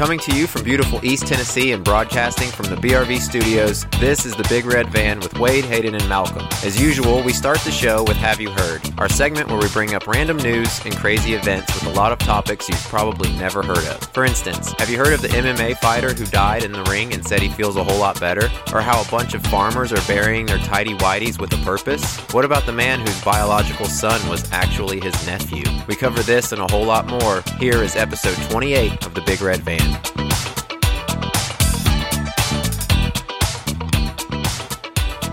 Coming to you from beautiful East Tennessee and broadcasting from the BRV studios, this is the Big Red Van with Wade, Hayden, and Malcolm. As usual, we start the show with Have You Heard, our segment where we bring up random news and crazy events with a lot of topics you've probably never heard of. For instance, have you heard of the MMA fighter who died in the ring and said he feels a whole lot better? Or how a bunch of farmers are burying their tightie whities with a purpose? What about the man whose biological son was actually his nephew? We cover this and a whole lot more. Here is episode 28 of the Big Red Van.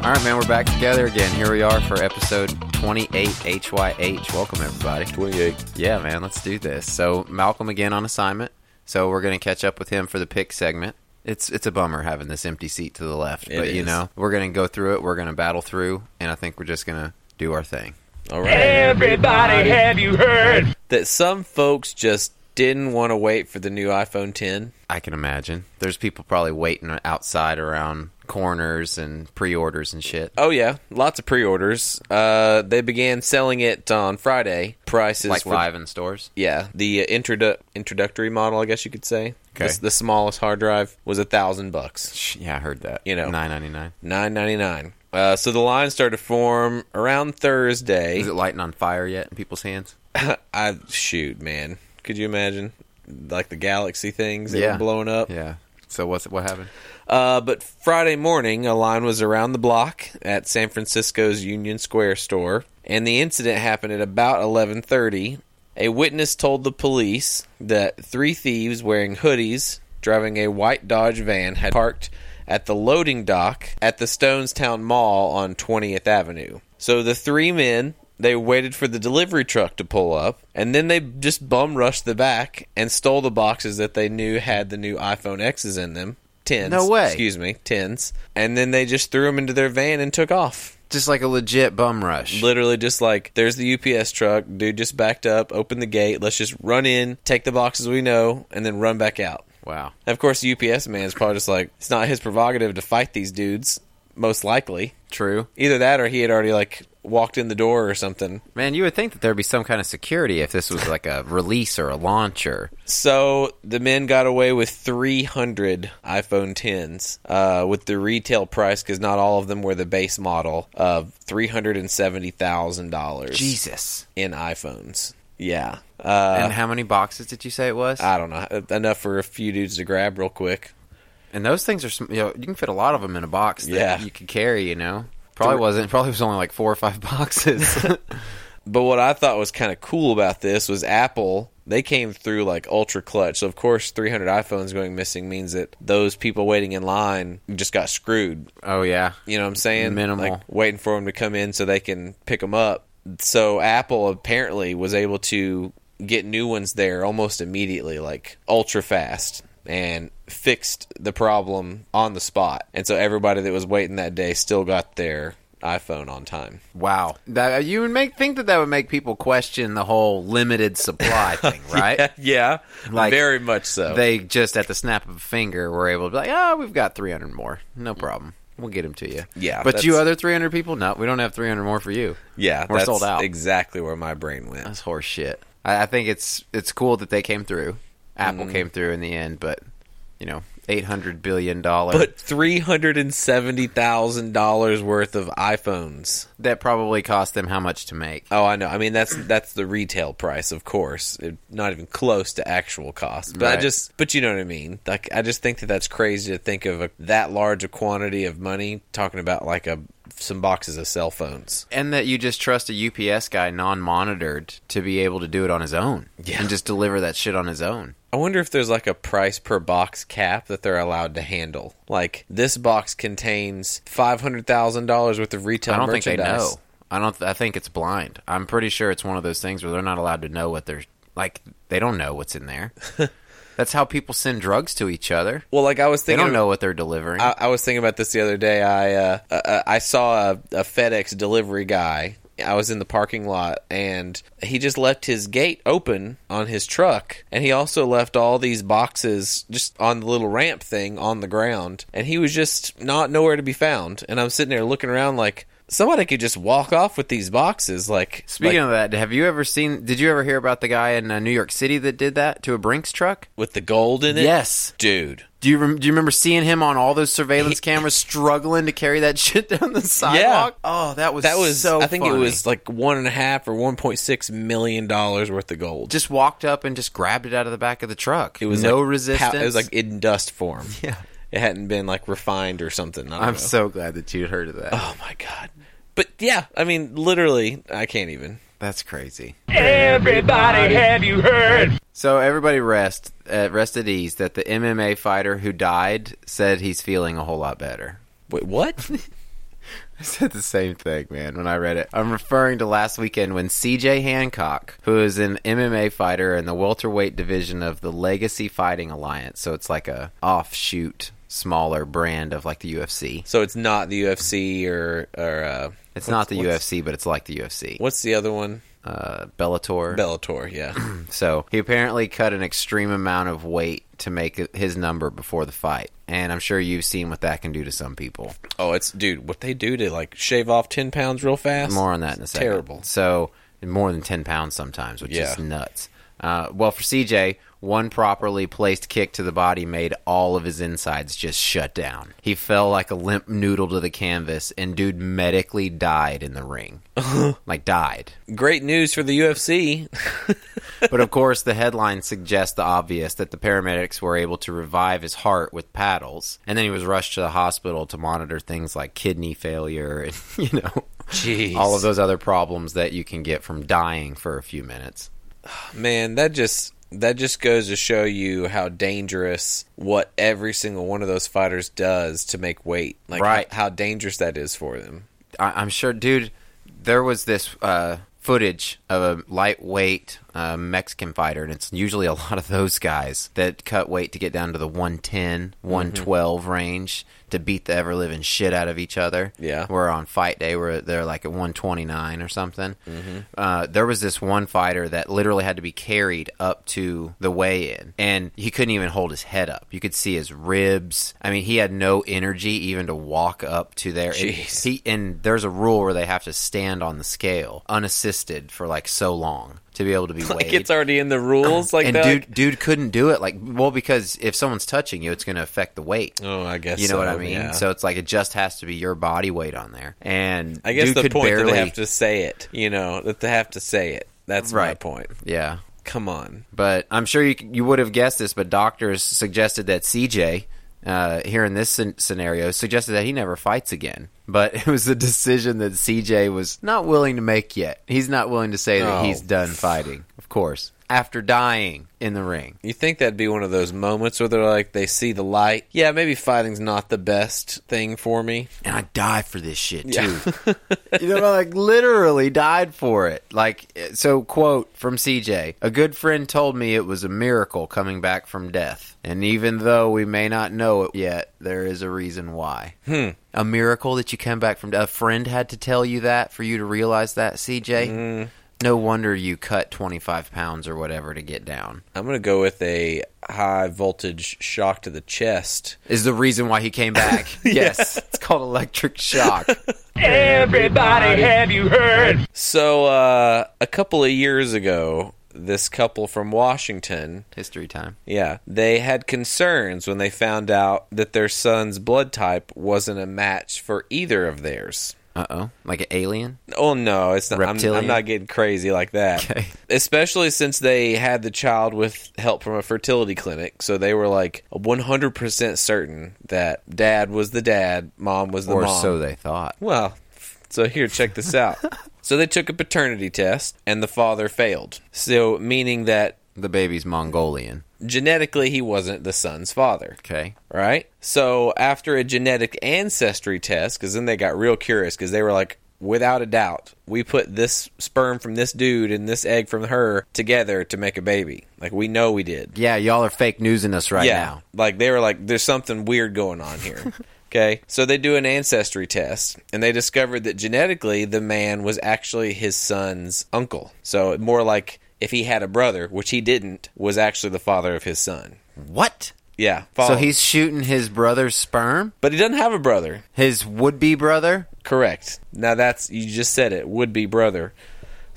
All right, man, we're back together again. Here we are for episode 28 HYH. Welcome, everybody. 28. Yeah, man, let's do this. So, Malcolm again on assignment. So, we're going to catch up with him for the pick segment. It's it's a bummer having this empty seat to the left, It but you is. know, we're going to go through it. We're going to battle through, and I think we're just going to do our thing. All right. Everybody, have you heard? That some folks just didn't want to wait for the new iPhone 10. I can imagine. There's people probably waiting outside around corners and pre-orders and shit. Oh yeah, lots of pre-orders. Uh, they began selling it on Friday. Prices like for- live in stores. Yeah, the uh, introdu- introductory model, I guess you could say. Okay. The, the smallest hard drive was a thousand bucks, Yeah, I heard that. You know. 9.99. nine ninety nine. Uh, so the line started to form around Thursday. Is it lighting on fire yet in people's hands? I shoot, man. Could you imagine, like the galaxy things that Yeah. were blowing up? Yeah. So what's what happened? Uh, but Friday morning, a line was around the block at San Francisco's Union Square store, and the incident happened at about 11:30. A witness told the police that three thieves wearing hoodies, driving a white Dodge van, had parked at the loading dock at the Stonestown Mall on 20th Avenue. So the three men they waited for the delivery truck to pull up, and then they just bum rushed the back and stole the boxes that they knew had the new iPhone X's in them. Tens. No way. Excuse me, tens. And then they just threw them into their van and took off. Just like a legit bum rush. Literally, just like there's the UPS truck. Dude just backed up, opened the gate. Let's just run in, take the boxes we know, and then run back out. wow. And of course, the UPS man is probably just like, it's not his prerogative to fight these dudes. Most likely, True. either that or he had already like walked in the door or something. Man, you would think that there'd be some kind of security if this was like a release or a launcher. So the men got away with 300 iPhone 10s uh, with the retail price, because not all of them were the base model, of $370,000 Jesus. in iPhones. Yeah. Uh, and how many boxes did you say it was? I don't know. Enough for a few dudes to grab real quick. and those things are, you know, you can fit a lot of them in a box that Yeah. you could carry, you know. Probably Three- wasn't. Probably was only like four or five boxes. But what I thought was kind of cool about this was Apple. They came through like ultra clutch. So of course, 300 iPhones going missing means that those people waiting in line just got screwed. oh yeah. You know what I'm saying? Minimal. Like waiting for them to come in so they can pick them up. So Apple apparently was able to get new ones there almost immediately, like ultra fast, and fixed the problem on the spot. And so everybody that was waiting that day still got their iPhone on time. Wow. That uh, you would make think that that would make people question the whole limited supply thing, right? Yeah, yeah. Like, very much so. They just at the snap of a finger were able to be like, "Oh, we've got 300 more. No problem. We'll get them to you." Yeah, But you other 300 people? No, we don't have 300 more for you. yeah, we're that's sold out. Exactly where my brain went. That's horse shit. I, I think it's it's cool that they came through. Apple Mm-hmm. came through in the end, but you know, 800 billion dollar. But three hundred and seventy thousand dollars worth of iPhones. that probably cost them how much to make? Oh, I know. I mean, that's that's the retail price, of course. It, not even close to actual cost. But I just, but you know what I mean. Like, I just think that that's crazy to think of a, that large a quantity of money. Talking about like a some boxes of cell phones. And that you just trust a UPS guy non-monitored to be able to do it on his own Yeah. and just deliver that shit on his own. I wonder if there's like a price per box cap that they're allowed to handle. Like this box contains five hundred thousand dollars worth of retail I don't think they know. I don't. I think it's blind. I'm pretty sure it's one of those things where they're not allowed to know what they're like. They don't know what's in there. That's how people send drugs to each other. Well, like I was thinking, They don't know what they're delivering. I, I was thinking about this the other day. I uh, uh, I saw a, a FedEx delivery guy I was in the parking lot and he just left his gate open on his truck and he also left all these boxes just on the little ramp thing on the ground and he was just not nowhere to be found and I'm sitting there looking around like somebody could just walk off with these boxes like Speaking like, of that, have you ever seen? Did you ever hear about the guy in uh, New York City that did that to a Brinks truck? with the gold in it Yes. dude Do you rem- do you remember seeing him on all those surveillance cameras struggling to carry that shit down the sidewalk? Yeah. Oh, that was that was so. I think funny. it was like one and a half or one point six million dollars worth of gold just walked up and just grabbed it out of the back of the truck. It was no like, resistance. pow- it was like in dust form. Yeah. it hadn't been like refined or something. I'm know. so glad that you heard of that. Oh my god! But yeah, I mean, literally, I can't even. That's crazy. Everybody, have you heard? So everybody rest uh, rest at ease that the MMA fighter who died said he's feeling a whole lot better. Wait, what? I said the same thing, man, when I read it. I'm referring to last weekend when CJ Hancock, who is an MMA fighter in the welterweight division of the Legacy Fighting Alliance, so it's like a offshoot, smaller brand of like the UFC. so it's not the UFC or or uh, It's not the what's- UFC, but it's like the UFC. What's the other one? Uh, Bellator. Bellator. Yeah. So he apparently cut an extreme amount of weight to make his number before the fight, and I'm sure you've seen what that can do to some people. oh, it's dude. What they do to like shave off ten pounds real fast? More on that in a second. Terrible. So more than ten pounds sometimes, which Yeah. is nuts. Uh, well, for CJ, one properly placed kick to the body made all of his insides just shut down. He fell like a limp noodle to the canvas, and dude medically died in the ring. like died. Great news for the UFC. But of course, the headline suggests the obvious that the paramedics were able to revive his heart with paddles, and then he was rushed to the hospital to monitor things like kidney failure and you know Jeez. all of those other problems that you can get from dying for a few minutes. Man, that just that just goes to show you how dangerous what every single one of those fighters does to make weight. Like Right. how, how dangerous that is for them. I, I'm sure, dude. There was this uh, footage of a lightweight uh, Mexican fighter, and it's usually a lot of those guys that cut weight to get down to the 110, 112 range to beat the ever living shit out of each other. Yeah. Where on fight day, where they're like at 129 or something. Uh, there was this one fighter that literally had to be carried up to the weigh in, and he couldn't even hold his head up. You could see his ribs. I mean, he had no energy even to walk up to there. And He and there's a rule where they have to stand on the scale unassisted for like so long to be able to be Like weighed. it's already in the rules. Like and that. dude, dude couldn't do it. Like, well, because if someone's touching you, it's going to affect the weight. oh, I guess You know what I mean? yeah. So it's like it just has to be your body weight on there. And I guess the could point barely, that they have to say it. You know that they have to say it. That's my point. yeah. Come on. But I'm sure you you would have guessed this, but doctors suggested that CJ uh, here in this scenario suggested that he never fights again. But it was a decision that CJ was not willing to make yet. He's not willing to say that Oh. he's done fighting. Of course, after dying in the ring. You think that'd be one of those moments where they're like they see the light? Yeah, maybe fighting's not the best thing for me. and I die for this shit too. you know, like literally died for it. Like so, quote from CJ: "A good friend told me it was a miracle coming back from death, and even though we may not know it yet, there is a reason why." Hmm. A miracle that you come back from. A friend had to tell you that for you to realize that, CJ. Mm. No wonder you cut twenty five pounds or whatever to get down. I'm gonna go with a high voltage shock to the chest. Is the reason why he came back? Yes, it's called electric shock. Everybody, have you heard? So uh, a couple of years ago, this couple from Washington, History time. yeah, they had concerns when they found out that their son's blood type wasn't a match for either of theirs. Uh oh, like an alien. Oh no, it's not. I'm, I'm not getting crazy like that. Okay. Especially since they had the child with help from a fertility clinic, so they were like 100% certain that dad was the dad, mom was the or mom. so they thought. Well, so here, check this out. so they took a paternity test, and the father failed. So meaning that The baby's Mongolian. genetically he wasn't the son's father Okay. right? So after a genetic ancestry test, because then they got real curious, because they were like, without a doubt, we put this sperm from this dude and this egg from her together to make a baby. Like we know we did. Yeah, y'all are fake newsing us right yeah, now. like they were like, there's something weird going on here. Okay, so they do an ancestry test, and they discovered that genetically the man was actually his son's uncle. So more like if he had a brother, which he didn't, was actually the father of his son. What? Yeah, So he's shooting his brother's sperm? but he doesn't have a brother. His would be brother? Correct. Now that's you just said it would be brother.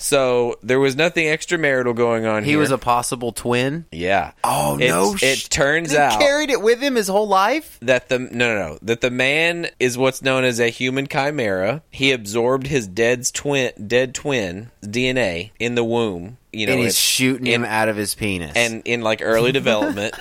So there was nothing extramarital going on He here. was a possible twin? yeah. Oh, It's- no. It turns They out carried it with him his whole life? that the no no no that the man is what's known as a human chimera. He absorbed his dead's twin dead twin DNA in the womb. You know, and he's it- shooting him out of his penis. and in like early development.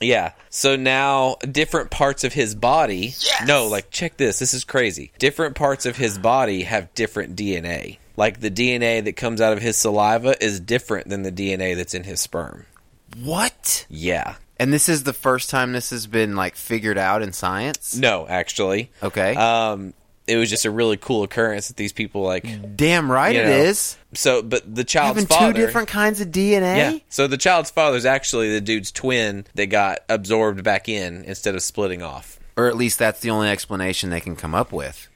Yeah. So now different parts of his body. Yes! No, like check this. This is crazy. Different parts of his body have different DNA. Like the DNA that comes out of his saliva is different than the DNA that's in his sperm. what? Yeah. And this is the first time this has been like figured out in science? No, actually. Okay. Um it was just a really cool occurrence that these people like Damn right you know, is. so but the child's Having father two different kinds of DNA? Yeah. So the child's father is actually the dude's twin that got absorbed back in instead of splitting off. Or at least that's the only explanation they can come up with.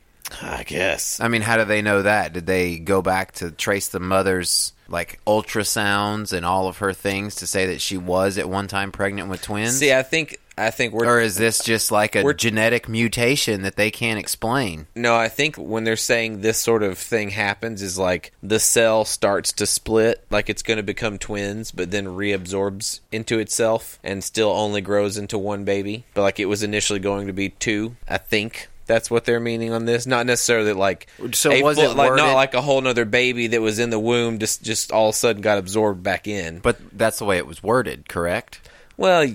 I guess. I mean, how do they know that? Did they go back to trace the mother's like ultrasounds and all of her things to say that she was at one time pregnant with twins? See, I think I think we're or is this just like a genetic mutation that they can't explain? no. I think when they're saying this sort of thing happens is like the cell starts to split, like it's going to become twins, but then reabsorbs into itself and still only grows into one baby. But like it was initially going to be two. I think. That's what they're meaning on this. Not necessarily like So was full- it like not like a whole nother baby that was in the womb just just all of a sudden got absorbed back in. But that's the way it was worded, correct? Well,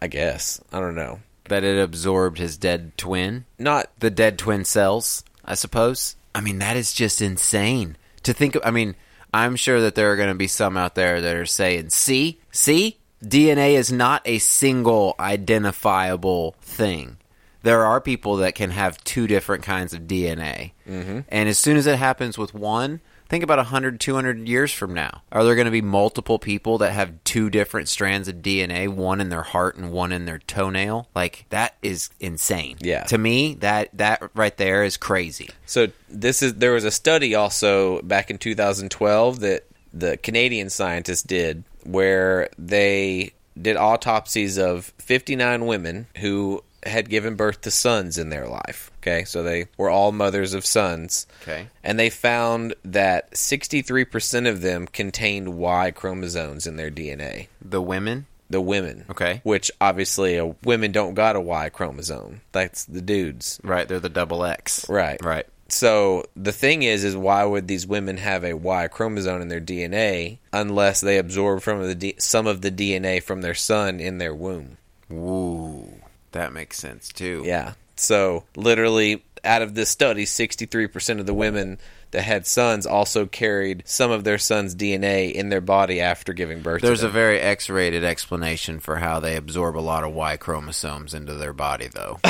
I guess I don't know. That it absorbed his dead twin? Not the dead twin cells, I suppose. I mean, that is just insane to think. Of, I mean, I'm sure that there are going to be some out there that are saying, "See, see, DNA is not a single identifiable thing." There are people that can have two different kinds of DNA, mm-hmm. and as soon as it happens with one. Think about 100, 200 years from now. Are there going to be multiple people that have two different strands of DNA, one in their heart and one in their toenail? Like that is insane. Yeah. To me, that that right there is crazy. So this is there was a study also back in 2012 that the Canadian scientists did where they did autopsies of 59 women who had given birth to sons in their life. Okay, so they were all mothers of sons. Okay. And they found that 63% of them contained Y chromosomes in their DNA. The women. The women. Okay. Which obviously uh, women don't got a Y chromosome. That's the dudes. Right, they're the double X. Right. Right. So the thing is, is why would these women have a Y chromosome in their DNA unless they absorb from the D- some of the DNA from their son in their womb? Ooh, that makes sense too. Yeah. So literally, out of this study, sixty-three percent of the women that had sons also carried some of their son's DNA in their body after giving birth. There's a very X-rated explanation for how they absorb a lot of Y chromosomes into their body, though.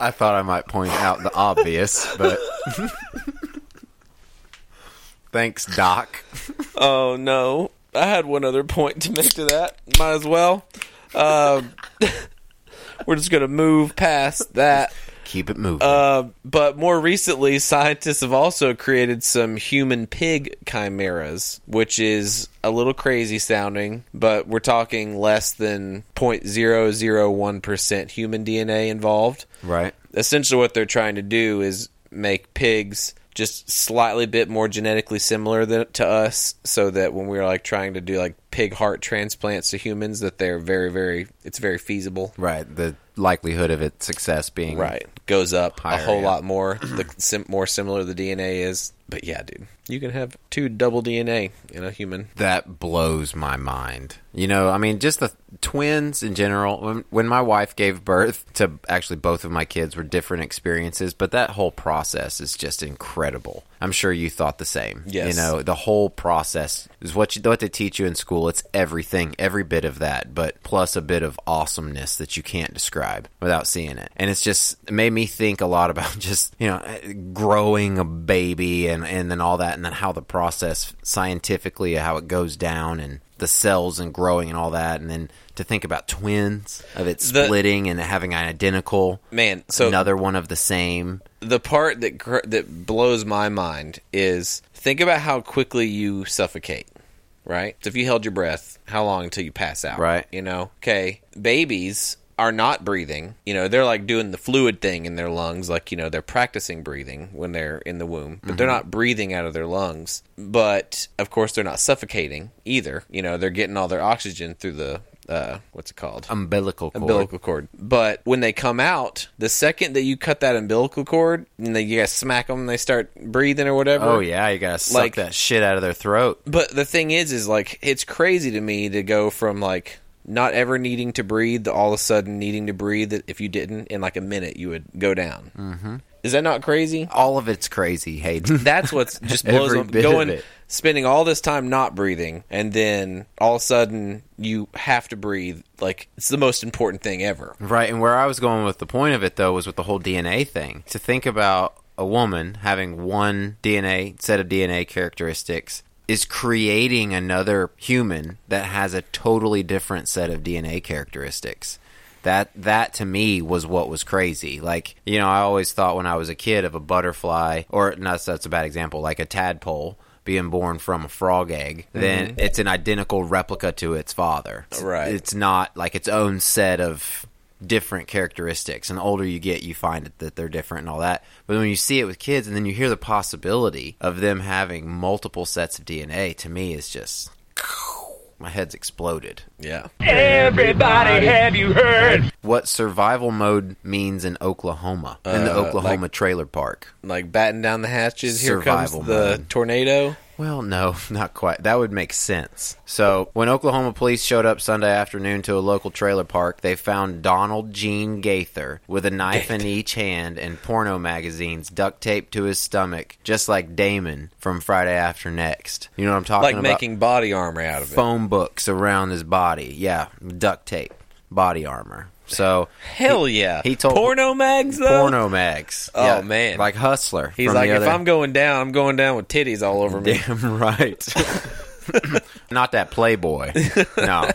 I thought I might point out the obvious, but thanks, Doc. Oh no! I had one other point to make to that. Might as well. Um, we're just gonna move past that. Keep it moving. Uh, but more recently, scientists have also created some human pig chimeras, which is a little crazy sounding, but we're talking less than 0.001% human DNA involved. right. Essentially, what they're trying to do is make pigs just slightly bit more genetically similar than, to us so that when we're like trying to do like pig heart transplants to humans that they're very very it's very feasible Right. The likelihood of its success being right goes up a whole yeah. lot more the sim- more similar the dna is but yeah dude you can have two double dna in a human That blows my mind. You know, I mean, just the twins in general. When, when my wife gave birth to actually both of my kids were different experiences, but that whole process is just incredible. I'm sure you thought the same. Yes. You know, the whole process is what you what they teach you in school. It's everything, every bit of that, but plus a bit of awesomeness that you can't describe without seeing it. And it's just it made me think a lot about just you know growing a baby and and then all that, and then how the process scientifically how it goes down and the cells and growing and all that, and then to think about twins of it The- splitting and having an identical Man, so another one of the same. the part that gr- that blows my mind is think about how quickly you suffocate. Right. So if you held your breath, how long until you pass out? Right. You know. Okay. Babies are not breathing. You know, they're like doing the fluid thing in their lungs, like you know they're practicing breathing when they're in the womb, but they're mm-hmm. not breathing out of their lungs. But of course, they're not suffocating either. You know, they're getting all their oxygen through the uh, what's it called? Umbilical cord. umbilical cord. But when they come out, the second that you cut that umbilical cord and then you guys smack them and they start breathing or whatever. Oh yeah, you gotta suck Like- that shit out of their throat. But the thing is, is like it's crazy to me to go from like not ever needing to breathe to all of a sudden needing to breathe. That if you didn't in like a minute, you would go down. Mm-hmm. Is that not crazy? All of it's crazy, Hayden. That's what's just blows Every my- bit of going it. Spending all this time not breathing and then all of a sudden you have to breathe like it's the most important thing ever. Right, and where I was going with the point of it though was with the whole DNA thing. To think about a woman having one DNA set of DNA characteristics is creating another human that has a totally different set of DNA characteristics. That that to me was what was crazy. Like, you know, I always thought when I was a kid of a butterfly or no, that's, that's a bad example, like a tadpole being born from a frog egg, then mm-hmm. it's an identical replica to its father. Right. It's not like its own set of different characteristics. And the older you get, you find that they're different and all that. But when you see it with kids and then you hear the possibility of them having multiple sets of DNA, to me is just my head's exploded. Yeah. Everybody, have you heard? What survival mode means in Oklahoma, in the Uh, Oklahoma like- trailer park. like batten down the hatches. Here Survival comes the mode. tornado. Well, no, not quite. That would make sense. So, when Oklahoma police showed up Sunday afternoon to a local trailer park, they found Donald Gene Gaither with a knife in each hand and porno magazines duct taped to his stomach, just like Damon from Friday After Next. You know what I'm talking Like about? Like making body armor out of it. phone books around his body. Yeah, duct tape, body armor. So, Hell yeah. he told- porno mags though. porno mags. Oh, Yeah, man. like Hustler. He's like, if other- I'm going down, I'm going down with titties all over me. Damn right. Not that Playboy. No.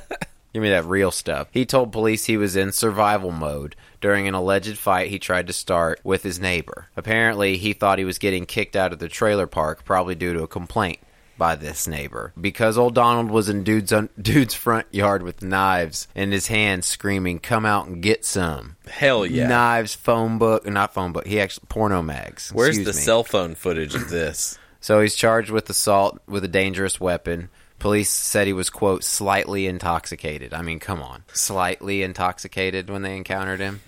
Give me that real stuff. He told police he was in survival mode during an alleged fight he tried to start with his neighbor. Apparently, he thought he was getting kicked out of the trailer park, probably due to a complaint by this neighbor. Because old Donald was in dude's, un- dude's front yard with knives in his hands, screaming, Come out and get some. Hell yeah. Knives, phone book, not phone book, he actually, porno mags. Where's the me. cell phone footage of this? So he's charged with assault with a dangerous weapon. Police said he was, quote, slightly intoxicated. I mean, come on. Slightly intoxicated when they encountered him?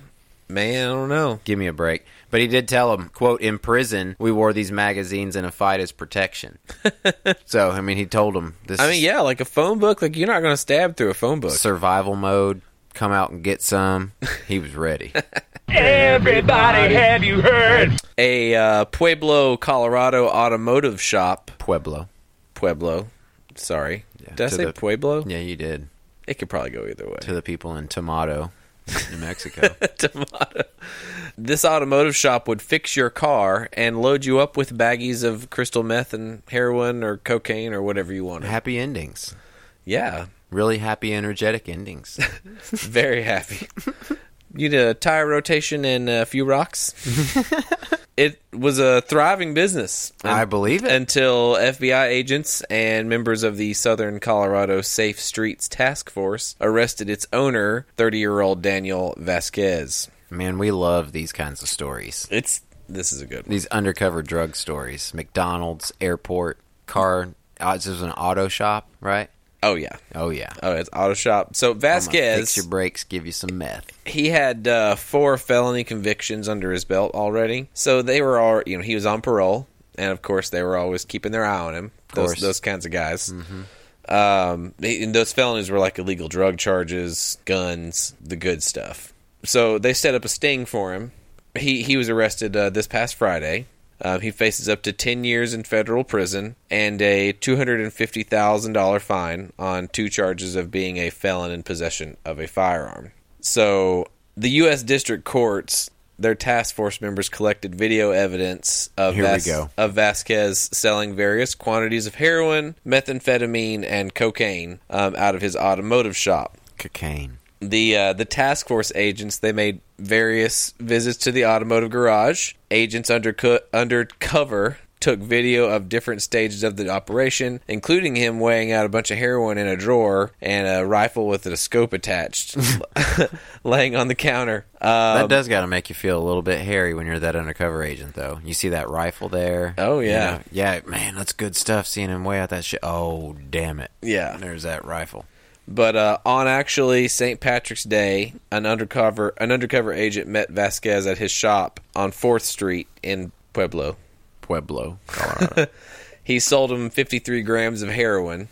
Man, I don't know. Give me a break. But he did tell him, quote, in prison, we wore these magazines in a fight as protection. so, I mean, he told him this I mean, yeah, like a phone book. Like you're not going to stab through a phone book. survival mode, come out and get some. He was ready. Everybody, have you heard? A uh, Pueblo, Colorado automotive shop. Pueblo. Pueblo. Sorry. Yeah, Did I say the- Pueblo? Yeah, you did. It could probably go either way. To the people in Tomato, New Mexico. Tomato. This automotive shop would fix your car and load you up with baggies of crystal meth and heroin or cocaine or whatever you wanted. happy endings. Yeah, Really happy, energetic endings. very happy. You did a tire rotation and a few rocks. it was a thriving business. I believe it. Until FBI agents and members of the Southern Colorado Safe Streets Task Force arrested its owner, 30 year old Daniel Vasquez. Man, we love these kinds of stories. It's this is a good one. These undercover drug stories. McDonald's, airport, car. Uh, this was an auto shop, right? Oh yeah, Oh yeah. oh it's auto shop. So I'm fix Vasquez, your brakes, give you some meth. he had uh, four felony convictions under his belt already. So they were all, you know, he was on parole, and of course they were always keeping their eye on him. Those course. those kinds of guys. Um, they- and those felonies were like illegal drug charges, guns, the good stuff. So they set up a sting for him. He he was arrested uh, this past Friday. Um, he faces up to 10 years in federal prison and a $250,000 fine on two charges of being a felon in possession of a firearm. So, the U.S. district courts their task force members collected video evidence of Here we go. of Vasquez selling various quantities of heroin, methamphetamine, and cocaine um, out of his automotive shop. Cocaine. The uh, the task force agents they made various visits to the automotive garage. Agents underco- undercover took video of different stages of the operation, including him weighing out a bunch of heroin in a drawer and a rifle with a scope attached, laying on the counter. Um, That does got to make you feel a little bit hairy when you're that undercover agent, though. You see that rifle there? Oh, You yeah. know? yeah, man, that's good stuff. Seeing him weigh out that shit. Oh, damn it! yeah, There's that rifle. But uh, on actually St. Patrick's Day, an undercover an undercover agent met Vasquez at his shop on Fourth Street in Pueblo. Pueblo, Colorado. He sold him 53 grams of heroin.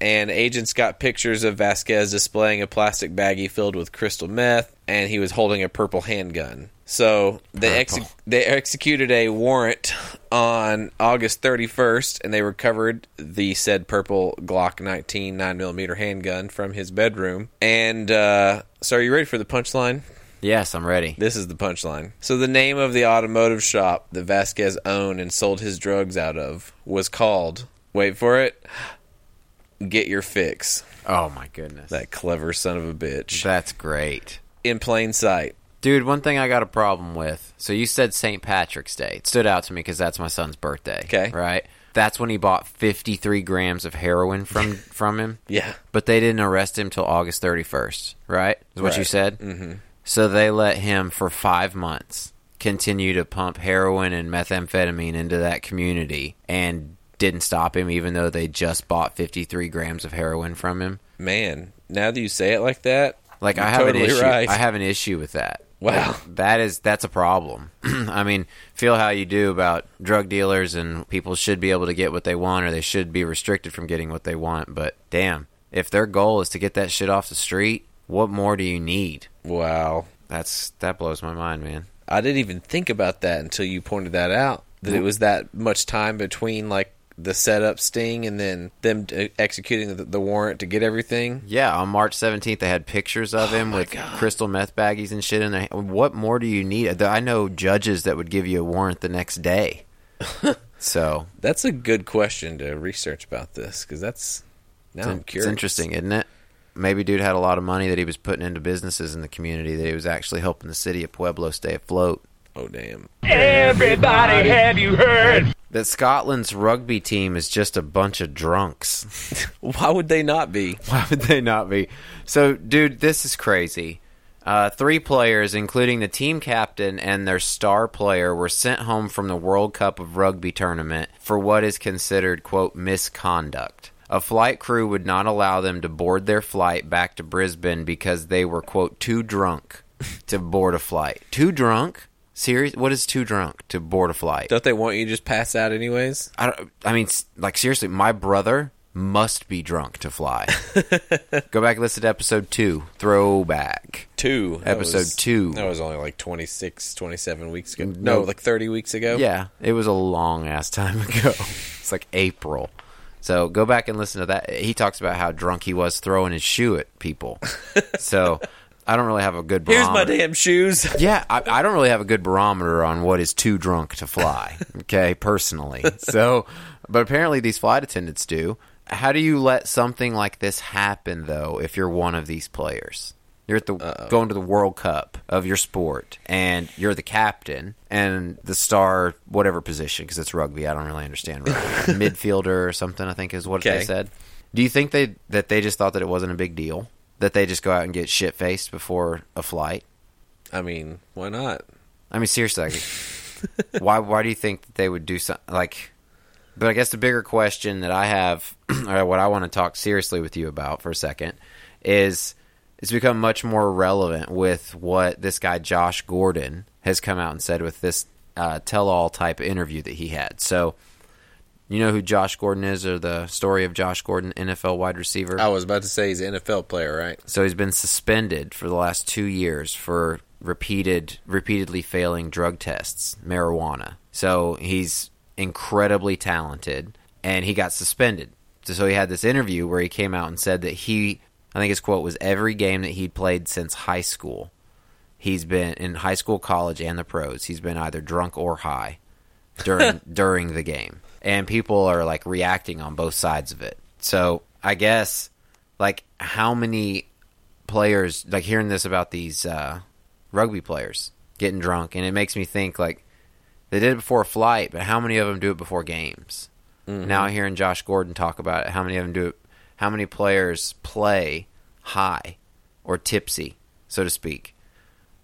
And agents got pictures of Vasquez displaying a plastic baggie filled with crystal meth, and he was holding a purple handgun. So they exe- they executed a warrant on August 31st, and they recovered the said purple Glock 19 9mm handgun from his bedroom. And uh, so, are you ready for the punchline? yes, I'm ready. This is the punchline. So the name of the automotive shop that Vasquez owned and sold his drugs out of was called, wait for it, Get Your Fix. Oh my goodness, That clever son of a bitch. that's great. In plain sight. Dude, one thing I got a problem with. So you said St. Patrick's Day. It stood out to me because that's my son's birthday. Okay. Right? That's when he bought 53 grams of heroin from from him. Yeah. But they didn't arrest him till August 31st, right? Is what you said? Mm-hmm. So they let him for five months continue to pump heroin and methamphetamine into that community and didn't stop him even though they just bought 53 grams of heroin from him. Man, now that you say it like that, Like you're I have totally an issue. right. I have an issue with that. Wow. Like, that is that's a problem. I mean, feel how you do about drug dealers and people should be able to get what they want or they should be restricted from getting what they want. But damn, if their goal is to get that shit off the street, what more do you need? wow. That's that blows my mind, man. I didn't even think about that until you pointed that out. That it was that much time between like the setup sting and then them executing the, the warrant to get everything. Yeah, on March 17th, they had pictures of oh him with crystal meth baggies and shit in there. What more do you need? I know judges that would give you a warrant the next day. so That's a good question to research about this because that's now I'm it's interesting, isn't it? Maybe dude had a lot of money that he was putting into businesses in the community that he was actually helping the city of Pueblo stay afloat. Oh damn! Everybody, have you heard? That Scotland's rugby team is just a bunch of drunks. Why would they not be? Why would they not be? So, dude, this is crazy. Uh, three players, including the team captain and their star player, were sent home from the World Cup of Rugby tournament for what is considered, quote, misconduct. A flight crew would not allow them to board their flight back to Brisbane because they were, quote, too drunk to board a flight. Too drunk? Serious? What is too drunk to board a flight? Don't they want you to just pass out anyways? I, don't, I mean, like seriously, my brother must be drunk to fly. Go back and listen to episode two, throwback. Two. That Episode was- two. That was only like 26, 27 weeks ago. No. No, like 30 weeks ago. Yeah, it was a long ass time ago. it's like April. So go back and listen to that. He talks about how drunk he was throwing his shoe at people. so I don't really have a good Barometer. Here's my damn shoes. Yeah, I, I don't really have a good barometer on what is too drunk to fly. Okay, personally. So, but apparently these flight attendants do. How do you let something like this happen though? If you're one of these players, you're at the going to the World Cup of your sport, and you're the captain and the star, whatever position, because it's rugby. I don't really understand rugby. midfielder or something. I think is what they said. Do you think they that they just thought that it wasn't a big deal? That they just go out and get shit faced before a flight? I mean, why not? I mean, seriously, like, why why do you think that they would do something like? But I guess the bigger question that I have, or what I want to talk seriously with you about for a second, is it's become much more relevant with what this guy Josh Gordon has come out and said with this uh, tell-all type interview that he had. So, you know who Josh Gordon is, or the story of Josh Gordon, NFL wide receiver. I was about to say he's an NFL player, right? So he's been suspended for the last two years for repeated, repeatedly failing drug tests, marijuana. So he's incredibly talented, and he got suspended. So, so he had this interview where he came out and said that he, I think his quote was, every game that he'd played since high school, he's been in high school, college, and the pros. He's been either drunk or high during during the game, and people are like reacting on both sides of it. So I guess like how many players like hearing this about these uh, rugby players getting drunk, and it makes me think like they did it before a flight, but how many of them do it before games? Now hearing Josh Gordon talk about it, how many of them do it? How many players play high or tipsy, so to speak?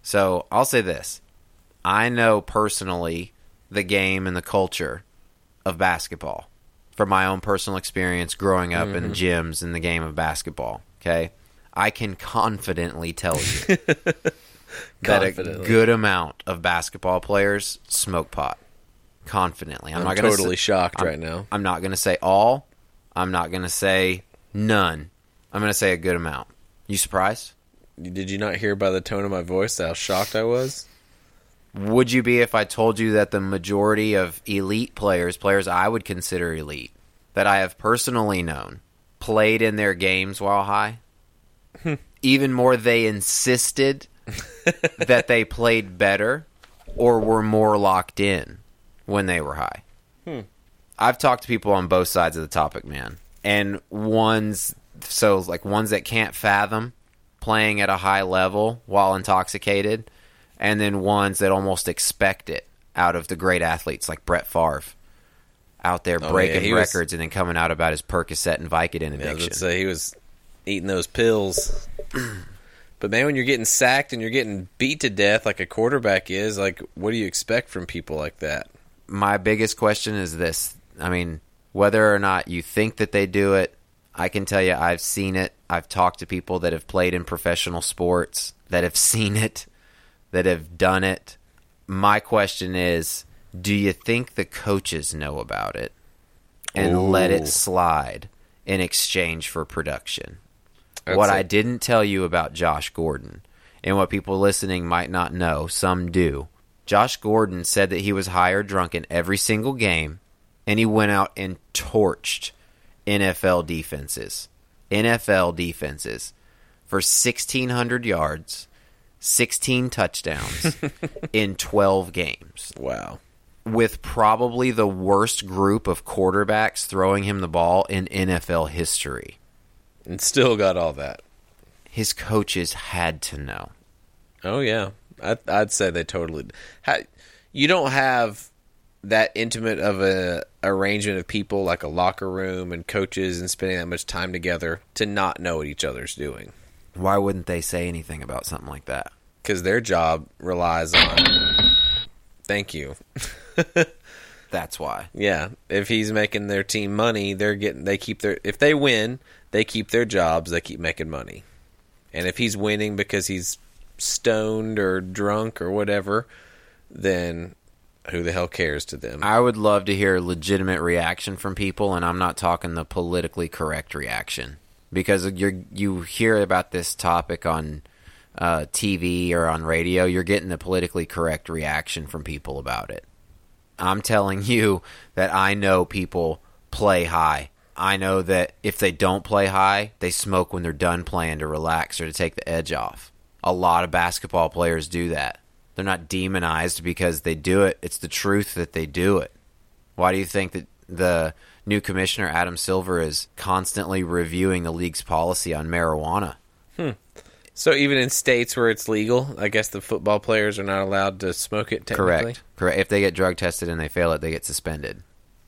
So I'll say this: I know personally the game and the culture of basketball from my own personal experience growing up in mm-hmm. gyms in the game of basketball. Okay, I can confidently tell you that a good amount of basketball players smoke pot. Confidently, I'm, I'm not totally shocked I'm- right now. I'm not going to say all. I'm not going to say none. I'm going to say a good amount. You surprised? Did you not hear by the tone of my voice how shocked I was? Would you be if I told you that the majority of elite players, players I would consider elite, that I have personally known, played in their games while high? Hmm. Even more, they insisted that they played better or were more locked in when they were high. Hmm. I've talked to people on both sides of the topic, man. And ones, so like ones that can't fathom playing at a high level while intoxicated, and then ones that almost expect it out of the great athletes like Brett Favre out there Oh, yeah, breaking was- records and then coming out about his Percocet and Vicodin Yeah, was addiction. gonna say he was eating those pills. but man, when you're getting sacked and you're getting beat to death like a quarterback is, like, what do you expect from people like that? my biggest question is this I mean, whether or not you think that they do it, I can tell you I've seen it. I've talked to people that have played in professional sports that have seen it, that have done it. My question is do you think the coaches know about it and let it slide in exchange for production? That's what I didn't tell you about Josh Gordon, and what people listening might not know, some do. Josh Gordon said that he was high or drunk in every single game, and he went out and torched NFL defenses. NFL defenses for 1,600 yards, 16 touchdowns in 12 games Wow. with probably the worst group of quarterbacks throwing him the ball in NFL history. And still got all that. His coaches had to know. Oh yeah, I, I'd say they totally. You don't have that intimate of a arrangement of people like a locker room and coaches and spending that much time together to not know what each other's doing Why wouldn't they say anything about something like that? because their job relies on. Thank you. That's why. Yeah, if he's making their team money, they're getting they keep their if they win, they keep their jobs, they keep making money. And if he's winning because he's stoned or drunk or whatever, then who the hell cares to them? I would love to hear a legitimate reaction from people, and I'm not talking the politically correct reaction because you you hear about this topic on uh, TV or on radio, you're getting the politically correct reaction from people about it. I'm telling you that I know people play high. I know that if they don't play high, they smoke when they're done playing to relax or to take the edge off. A lot of basketball players do that. They're not demonized because they do it. It's the truth that they do it. Why do you think that the new commissioner, Adam Silver, is constantly reviewing the league's policy on marijuana? Hmm. so even in states where it's legal, I guess the football players are not allowed to smoke it technically. Correct. Correct. If they get drug tested and they fail it, they get suspended.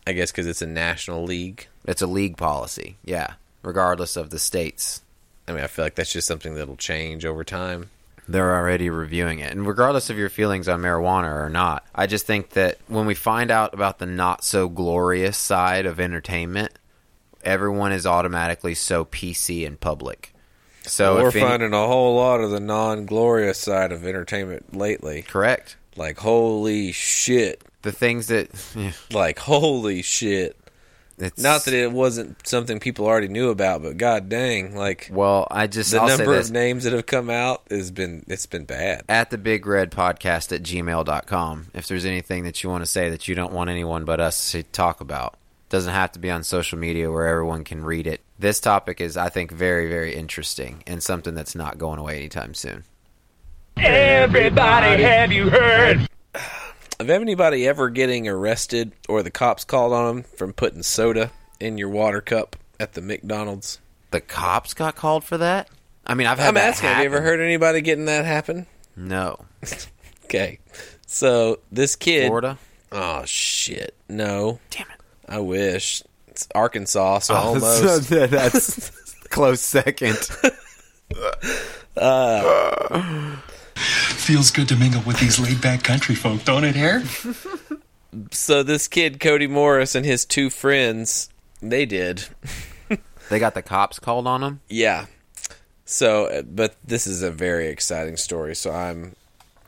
I guess cuz it's a national league. It's a league policy. Yeah. Regardless of the states. I mean, I feel like that's just something that'll change over time. They're already reviewing it. And regardless of your feelings on marijuana or not, I just think that when we find out about the not so glorious side of entertainment, everyone is automatically so PC and public. So We're if any- finding a whole lot of the non-glorious side of entertainment lately. correct Like holy shit. the things that yeah, Like holy shit. It's Not that it wasn't something people already knew about, but god dang, like well, I just the I'll say number this. of names that have come out has been it's been bad. at the big red podcast at gmail.com if there's anything that you want to say that you don't want anyone but us to talk about doesn't have to be on social media where everyone can read it this topic is i think very very interesting and something that's not going away anytime soon Everybody, have you heard? Have anybody ever getting arrested or the cops called on them from putting soda in your water cup at the McDonald's? The cops got called for that. I mean, I've had I'm that asking, have you ever heard anybody getting that happen? No, Okay. So this kid Florida. Oh shit. No. Damn it. I wish. It's Arkansas, Oh, so almost. that's close second. Uh, Feels good to mingle with these laid back country folk, don't it, Hair? so this kid Cody Morris and his two friends, they did. They got the cops called on them. Yeah. So, uh, but this is a very exciting story, so I'm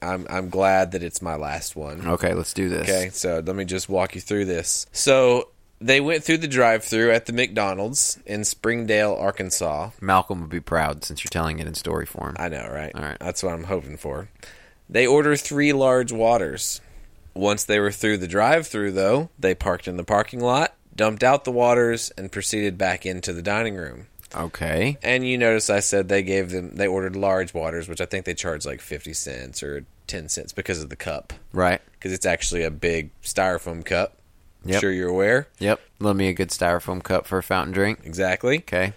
I'm I'm glad that it's my last one. Okay, let's do this. Okay, so let me just walk you through this. So, they went through the drive-through at the McDonald's in Springdale, Arkansas. Malcolm would be proud since you're telling it in story form. I know, right? All right. That's what I'm hoping for. They order three large waters. Once they were through the drive through, though, they parked in the parking lot, dumped out the waters, and proceeded back into the dining room. Okay. And you notice I said they gave them, they ordered large waters, which I think they charge like 50 cents or 10 cents because of the cup. Right. Because it's actually a big styrofoam cup. I'm Yep. sure you're aware. Yep. Love me a good styrofoam cup for a fountain drink. Exactly. Okay.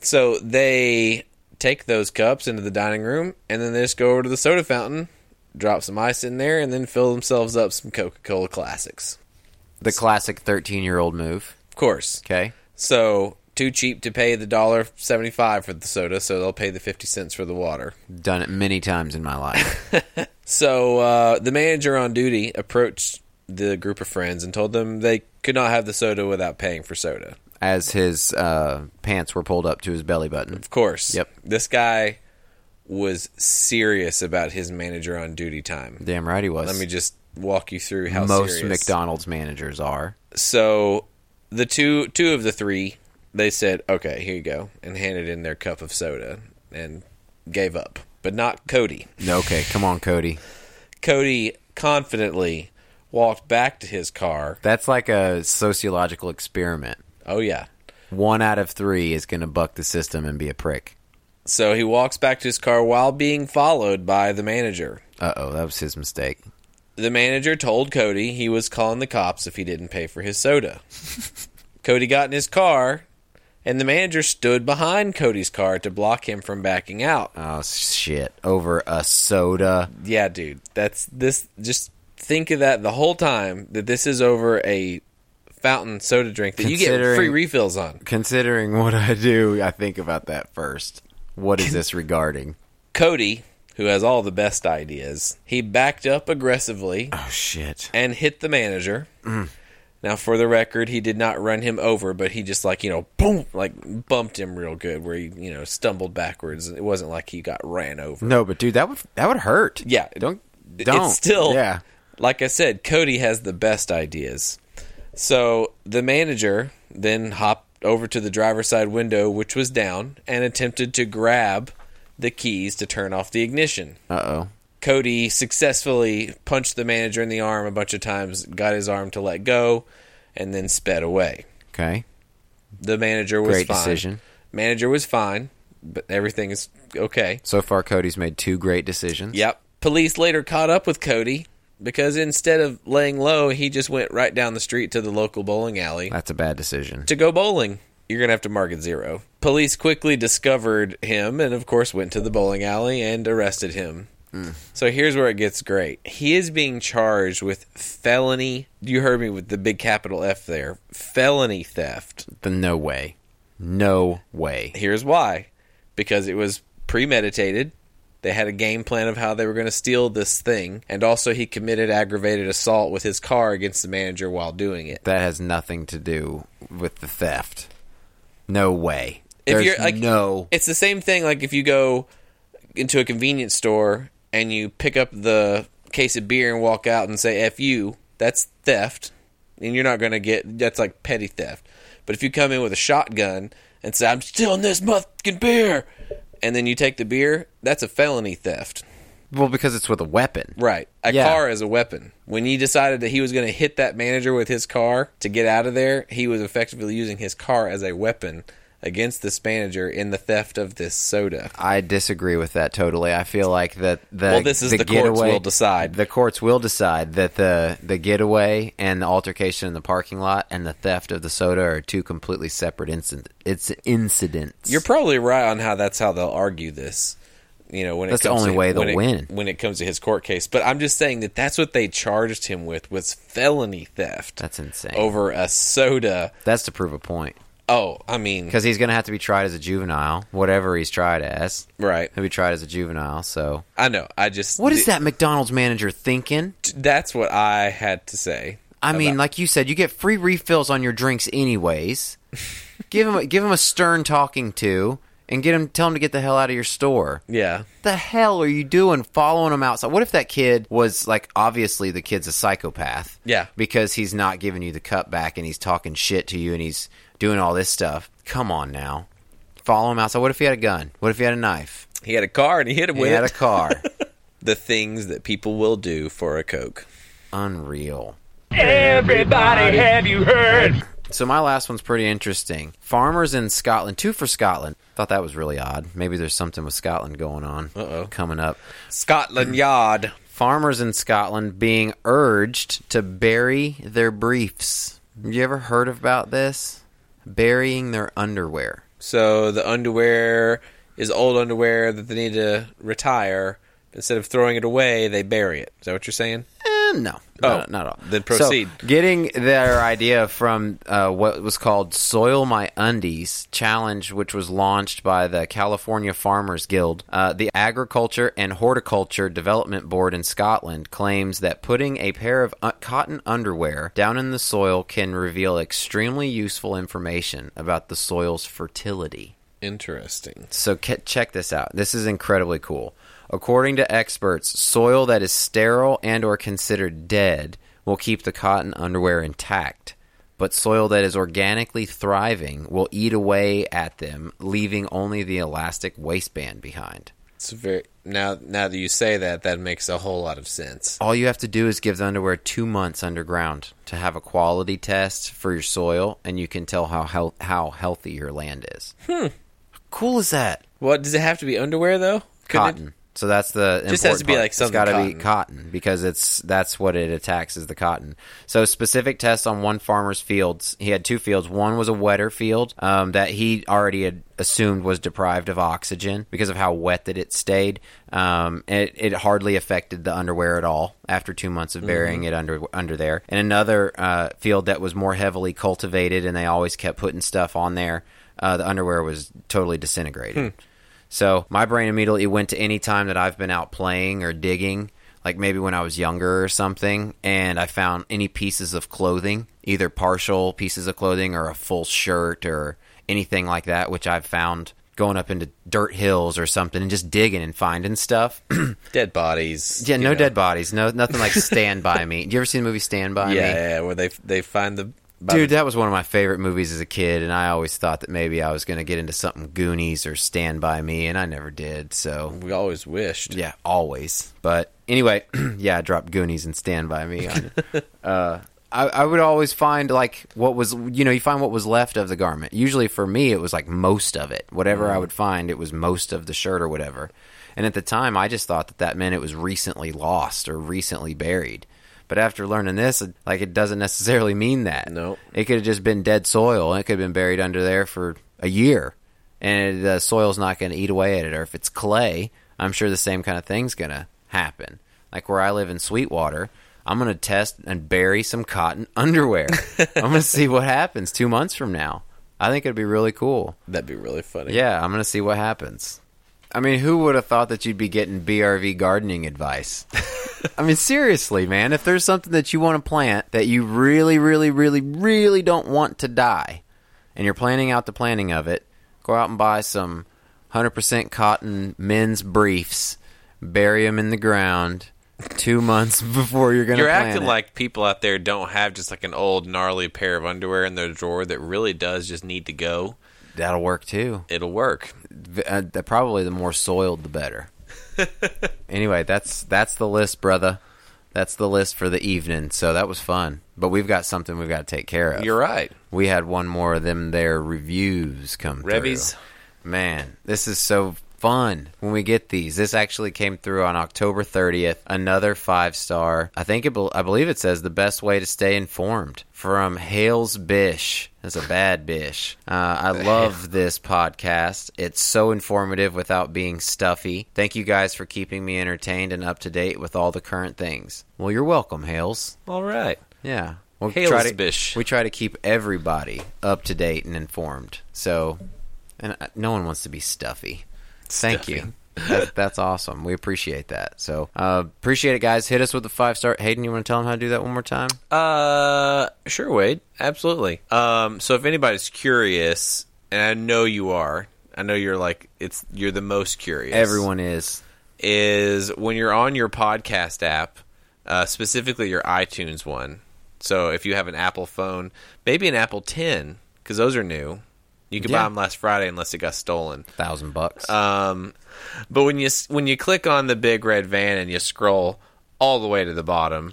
So they take those cups into the dining room, and then they just go over to the soda fountain, drop some ice in there, and then fill themselves up some Coca Cola Classics. The classic 13 year old move. Of course. Okay. So too cheap to pay the dollar seventy five for the soda, so they'll pay the fifty cents for the water. Done it many times in my life. So uh, the manager on duty approached the group of friends and told them they could not have the soda without paying for soda. As his uh, pants were pulled up to his belly button. Of course. Yep. This guy was serious about his manager on duty time. Damn right he was. Let me just walk you through how Most serious. McDonald's managers are. So the two two of the three, they said, "Okay, here you go," and handed in their cup of soda and gave up. But not Cody. Okay, come on, Cody. Cody confidently walked back to his car. That's like a sociological experiment. Oh yeah. One out of three is going to buck the system and be a prick. So he walks back to his car while being followed by the manager. Uh oh, that was his mistake. The manager told Cody he was calling the cops if he didn't pay for his soda. Cody got in his car, and the manager stood behind Cody's car to block him from backing out. Oh shit! Over a soda. Yeah, dude, that's this. Just think of that the whole time that this is over a fountain soda drink that you get free refills on. Considering what I do, I think about that first. What is this regarding? Cody, who has all the best ideas, he backed up aggressively Oh shit! and hit the manager. Mm. Now, for the record, he did not run him over, but he just like you know, boom, like bumped him real good, where he you know stumbled backwards. It wasn't like he got ran over. No, but dude, that would that would hurt. Yeah, Don't don't. still yeah. Like I said, Cody has the best ideas. So the manager then hopped over to the driver's side window, which was down, and attempted to grab the keys to turn off the ignition. Uh oh. Cody successfully punched the manager in the arm a bunch of times, got his arm to let go, and then sped away. Okay. The manager was Great fine. decision. Manager was fine, but everything is okay. So far, Cody's made two great decisions. Yep. Police later caught up with Cody because instead of laying low, he just went right down the street to the local bowling alley That's a bad decision. to go bowling. You're going to have to mark it zero. Police quickly discovered him and, of course, went to the bowling alley and arrested him. Hmm. So here's where it gets great. He is being charged with felony. You heard me with the big capital F there. Felony theft. The no way. No way. Here's why because it was premeditated. They had a game plan of how they were going to steal this thing, and also he committed aggravated assault with his car against the manager while doing it. That has nothing to do with the theft. No way. If There's you're, like- no. It's the same thing like if you go into a convenience store and you pick up the case of beer and walk out and say F you, that's theft. And you're not going to get that's like petty theft. But if you come in with a shotgun and say I'm stealing this fucking beer and then you take the beer, that's a felony theft. Well, because it's with a weapon. Right. A Yeah. car is a weapon. When he decided that he was going to hit that manager with his car to get out of there, he was effectively using his car as a weapon against this manager in the theft of this soda. I disagree with that totally. I feel like that the Well, this is the courts will decide. The courts will decide that the the getaway and the altercation in the parking lot and the theft of the soda are two completely separate incident. It's incidents. You're probably right on how that's how they'll argue this. You know, when That's it the only to, way they'll when it, win. when it comes to his court case. But I'm just saying that that's what they charged him with was felony theft. That's insane. over a soda. That's to prove a point Oh, I mean, because he's going to have to be tried as a juvenile, whatever he's tried as. right? He'll be tried as a juvenile. So, I know. I just what is that McDonald's manager thinking? That's what I had to say. I mean, about- like you said, you get free refills on your drinks anyways. give him, a, give him a stern talking to, and get him, tell him to get the hell out of your store. yeah, The hell are you doing, following him outside? What if that kid was like, obviously the kid's a psychopath, Yeah. because he's not giving you the cut back and he's talking shit to you and he's doing all this stuff. Come on now, follow him outside. What if he had a gun? What if he had a knife? he had a car and he hit him He with had a car. the things that people will do for a coke. Unreal. Everybody, have you heard? So my last one's pretty interesting. Farmers in Scotland, two for Scotland. Thought that was really odd. Maybe there's something with Scotland going on Uh-oh. coming up. Scotland Yard. Farmers in Scotland being urged to bury their briefs. You ever heard about this? Burying their underwear. So the underwear is old underwear that they need to retire. Instead of throwing it away, they bury it. Is that what you're saying? Eh, Eh, no, Oh, not, not at all. then proceed. So, getting their idea from uh, what was called "Soil My Undies" challenge, which was launched by the California Farmers Guild. Uh, the Agriculture and Horticulture Development Board in Scotland claims that putting a pair of uh, cotton underwear down in the soil can reveal extremely useful information about the soil's fertility. Interesting. So ke- check this out. This is incredibly cool. According to experts, soil that is sterile and or considered dead will keep the cotton underwear intact, but soil that is organically thriving will eat away at them, leaving only the elastic waistband behind. It's very now. Now that you say that, that makes a whole lot of sense. All you have to do is give the underwear 2 months underground to have a quality test for your soil and you can tell how health- how healthy your land is. Hmm. Cool is that? What does it have to be underwear though? Couldn't it- cotton. So that's the Just has important to be part. like something It's got to be cotton. cotton because it's that's what it attacks is the cotton. So specific tests on one farmer's fields. He had two fields. One was a wetter field um, that he already had assumed was deprived of oxygen because of how wet that it stayed. Um, it, it hardly affected the underwear at all after two months of burying Mm-hmm. it under under there. And another uh, field that was more heavily cultivated, and they always kept putting stuff on there. Uh, the underwear was totally disintegrated. Hmm. So my brain immediately went to any time that I've been out playing or digging, like maybe when I was younger or something, and I found any pieces of clothing, either partial pieces of clothing or a full shirt or anything like that, which I've found going up into dirt hills or something and just digging and finding stuff. Dead bodies. yeah, no know. dead bodies, no nothing like Stand by Me. Do you ever see the movie Stand by Yeah, Me? yeah, where they they find the Dude, the- that was one of my favorite movies as a kid, and I always thought that maybe I was going to get into something Goonies or Stand by Me, and I never did. So we always wished. Yeah, always. But anyway, yeah, I dropped Goonies and Stand By Me on uh, I, I would always find like what was you know you find what was left of the garment. Usually for me it was like most of it. Whatever I would find, it was most of the shirt or whatever. And at the time, I just thought that that meant it was recently lost or recently buried. But after learning this, it- like it doesn't necessarily mean that. Nope. it could have just been dead soil. and It could have been buried under there for a year, and the soil's not going to eat away at it. Or if it's clay, I'm sure the same kind of thing's going to happen. Like where I live in Sweetwater, I'm going to test and bury some cotton underwear. I'm going to see what happens two months from now. I think it'd be really cool. That'd be really funny. Yeah, I'm going to see what happens. I mean, who would have thought that you'd be getting BRV gardening advice? I mean, seriously, man, if there's something that you want to plant that you really, really, really, really don't want to die, and you're planning out the planting of it, go out and buy some 100% cotton men's briefs, bury them in the ground two months before you're going to You're acting it. like people out there don't have just like an old gnarly pair of underwear in their drawer that really does just need to go. That'll work too. It'll work. Uh, probably the more soiled, the better. anyway, that's that's the list, brother. That's the list for the evening. So that was fun. But we've got something we've got to take care of. You're right. We had one more of them Their reviews come Revies. through. Man, this is so fun when we get these. This actually came through on October 30th. Another five star. I think it. I believe it says the best way to stay informed from Hales Bish. That's a bad bish. Uh, I love this podcast. It's so informative without being stuffy. Thank you guys for keeping me entertained and up to date with all the current things. Well, you're welcome, Hales. All right. Yeah. We'll Hales try to, Bish. We try to keep everybody up to date and informed. So, and uh, no one wants to be stuffy. Thank you. That's, that's awesome. We appreciate that. So, uh, appreciate it, guys. Hit us with the five star. Hayden, you want to tell them how to do that one more time? Uh, sure, Wade. Absolutely. Um, so if anybody's curious, and I know you are, I know you're like it's you're the most curious. Everyone is. is when you're on your podcast app, uh, specifically your iTunes one. So if you have an Apple phone, maybe an Apple 10, because those are new. You could buy them last Friday unless it got stolen. Thousand bucks. Um, but when you when you click on the big red van and you scroll all the way to the bottom,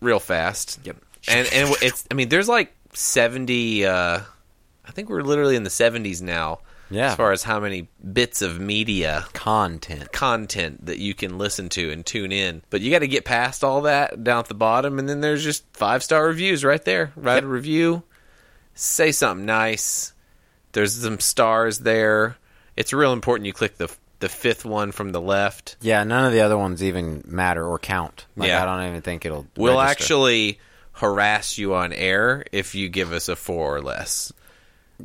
real fast. Yep. And and it's I mean there's like 70 uh I think we're literally in the 70s now Yeah. as far as how many bits of media Content. content that you can listen to and tune in. But you got to get past all that down at the bottom, and then there's just five star reviews right there. Write a review, say something nice. There's some stars there. It's real important you click the the fifth one from the left. Yeah, none of the other ones even matter or count. Like, Yeah. I don't even think it'll. We'll register. actually harass you on air if you give us a four or less.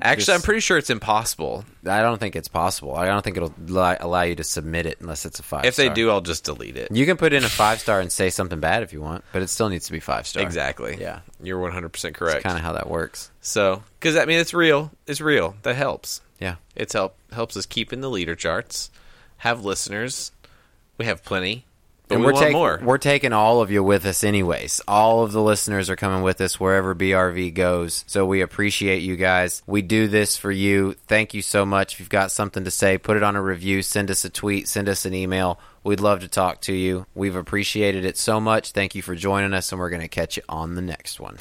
Actually, I'm pretty sure it's impossible. I don't think it's possible. I don't think it'll li- allow you to submit it unless it's a five. If they star. do, I'll just delete it. You can put in a five star and say something bad if you want, but it still needs to be five star. Exactly. Yeah. You're 100% correct. Kind of how that works. So, because I mean, it's real. It's real. That helps. Yeah. It's help helps us keep in the leader charts. Have listeners. We have plenty, but and we we're want taking more. we're taking all of you with us anyways. All of the listeners are coming with us wherever BRV goes. So we appreciate you guys. We do this for you. Thank you so much. If you've got something to say, put it on a review, send us a tweet, send us an email. We'd love to talk to you. We've appreciated it so much. Thank you for joining us and we're going to catch you on the next one.